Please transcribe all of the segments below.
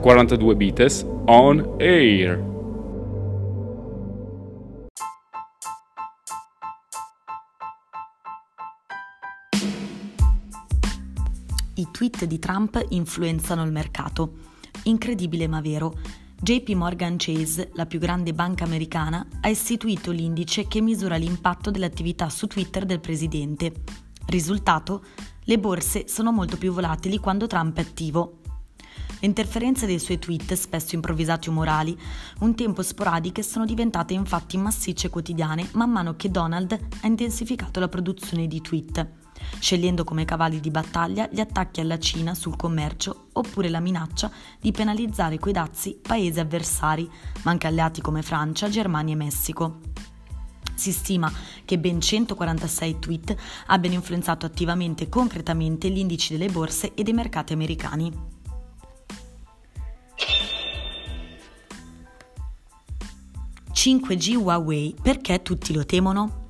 42 Bites on Air. I tweet di Trump influenzano il mercato. Incredibile ma vero. JP Morgan Chase, la più grande banca americana, ha istituito l'indice che misura l'impatto dell'attività su Twitter del presidente. Risultato? Le borse sono molto più volatili quando Trump è attivo. Le interferenze dei suoi tweet, spesso improvvisati o morali, un tempo sporadiche, sono diventate infatti massicce quotidiane man mano che Donald ha intensificato la produzione di tweet, scegliendo come cavalli di battaglia gli attacchi alla Cina sul commercio oppure la minaccia di penalizzare quei dazi paesi avversari, ma anche alleati come Francia, Germania e Messico. Si stima che ben 146 tweet abbiano influenzato attivamente e concretamente gli indici delle borse e dei mercati americani. 5G Huawei, perché tutti lo temono?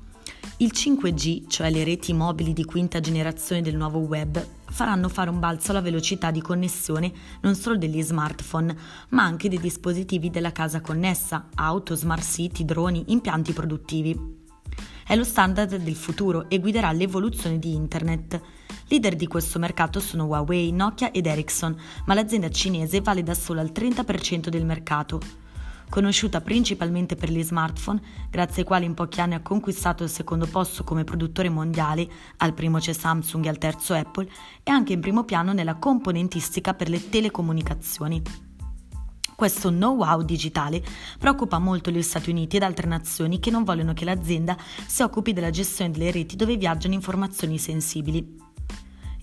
Il 5G, cioè le reti mobili di quinta generazione del nuovo web, faranno fare un balzo alla velocità di connessione non solo degli smartphone, ma anche dei dispositivi della casa connessa, auto, smart city, droni, impianti produttivi. È lo standard del futuro e guiderà l'evoluzione di Internet. Leader di questo mercato sono Huawei, Nokia ed Ericsson, ma l'azienda cinese vale da sola il 30% del mercato conosciuta principalmente per gli smartphone, grazie ai quali in pochi anni ha conquistato il secondo posto come produttore mondiale, al primo c'è Samsung e al terzo Apple, e anche in primo piano nella componentistica per le telecomunicazioni. Questo know-how digitale preoccupa molto gli Stati Uniti ed altre nazioni che non vogliono che l'azienda si occupi della gestione delle reti dove viaggiano informazioni sensibili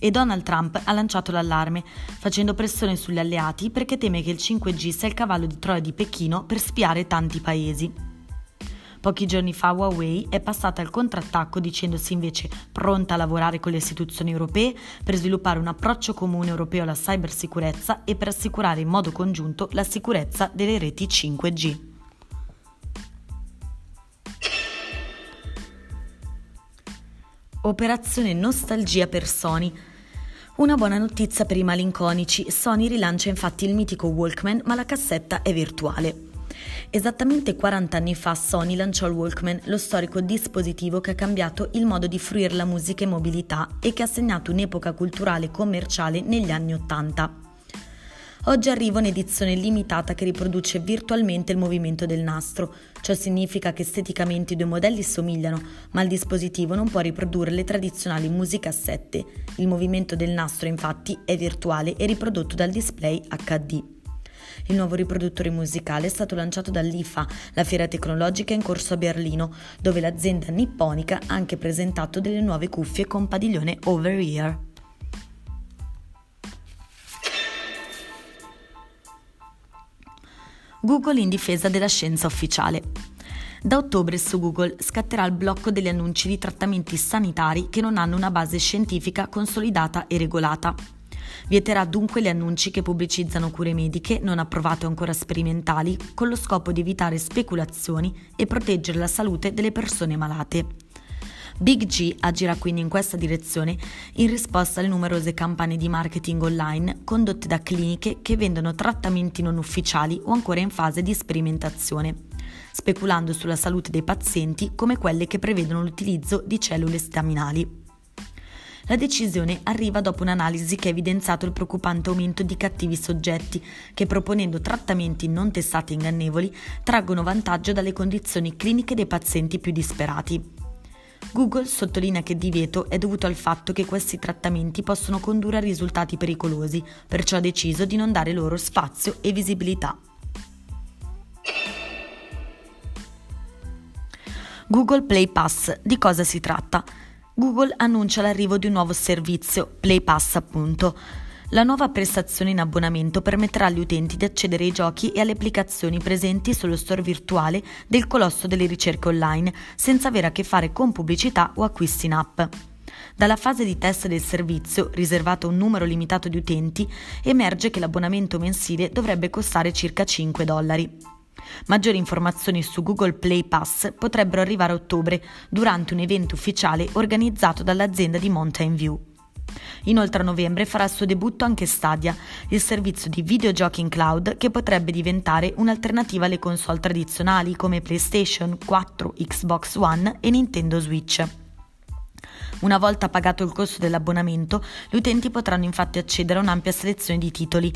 e Donald Trump ha lanciato l'allarme, facendo pressione sugli alleati perché teme che il 5G sia il cavallo di Troia di Pechino per spiare tanti paesi. Pochi giorni fa Huawei è passata al contrattacco dicendosi invece pronta a lavorare con le istituzioni europee per sviluppare un approccio comune europeo alla cybersicurezza e per assicurare in modo congiunto la sicurezza delle reti 5G. Operazione Nostalgia per Sony. Una buona notizia per i malinconici, Sony rilancia infatti il mitico Walkman, ma la cassetta è virtuale. Esattamente 40 anni fa Sony lanciò il Walkman, lo storico dispositivo che ha cambiato il modo di fruire la musica e mobilità e che ha segnato un'epoca culturale e commerciale negli anni Ottanta. Oggi arriva un'edizione limitata che riproduce virtualmente il movimento del nastro. Ciò significa che esteticamente i due modelli somigliano, ma il dispositivo non può riprodurre le tradizionali musicassette. Il movimento del nastro infatti è virtuale e riprodotto dal display HD. Il nuovo riproduttore musicale è stato lanciato dall'IFA, la fiera tecnologica in corso a Berlino, dove l'azienda nipponica ha anche presentato delle nuove cuffie con padiglione over-ear. Google in difesa della scienza ufficiale. Da ottobre su Google scatterà il blocco degli annunci di trattamenti sanitari che non hanno una base scientifica consolidata e regolata. Vieterà dunque gli annunci che pubblicizzano cure mediche non approvate o ancora sperimentali con lo scopo di evitare speculazioni e proteggere la salute delle persone malate. Big G agirà quindi in questa direzione in risposta alle numerose campagne di marketing online condotte da cliniche che vendono trattamenti non ufficiali o ancora in fase di sperimentazione, speculando sulla salute dei pazienti come quelle che prevedono l'utilizzo di cellule staminali. La decisione arriva dopo un'analisi che ha evidenziato il preoccupante aumento di cattivi soggetti che proponendo trattamenti non testati e ingannevoli traggono vantaggio dalle condizioni cliniche dei pazienti più disperati. Google sottolinea che il divieto è dovuto al fatto che questi trattamenti possono condurre a risultati pericolosi, perciò ha deciso di non dare loro spazio e visibilità. Google Play Pass, di cosa si tratta? Google annuncia l'arrivo di un nuovo servizio, Play Pass appunto, la nuova prestazione in abbonamento permetterà agli utenti di accedere ai giochi e alle applicazioni presenti sullo store virtuale del colosso delle ricerche online senza avere a che fare con pubblicità o acquisti in app. Dalla fase di test del servizio, riservato a un numero limitato di utenti, emerge che l'abbonamento mensile dovrebbe costare circa 5 dollari. Maggiori informazioni su Google Play Pass potrebbero arrivare a ottobre durante un evento ufficiale organizzato dall'azienda di Mountain View. Inoltre a novembre farà il suo debutto anche Stadia, il servizio di videogiochi in cloud che potrebbe diventare un'alternativa alle console tradizionali come PlayStation 4, Xbox One e Nintendo Switch. Una volta pagato il costo dell'abbonamento, gli utenti potranno infatti accedere a un'ampia selezione di titoli.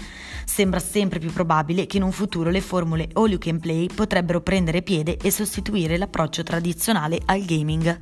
Sembra sempre più probabile che in un futuro le formule all you can play potrebbero prendere piede e sostituire l'approccio tradizionale al gaming.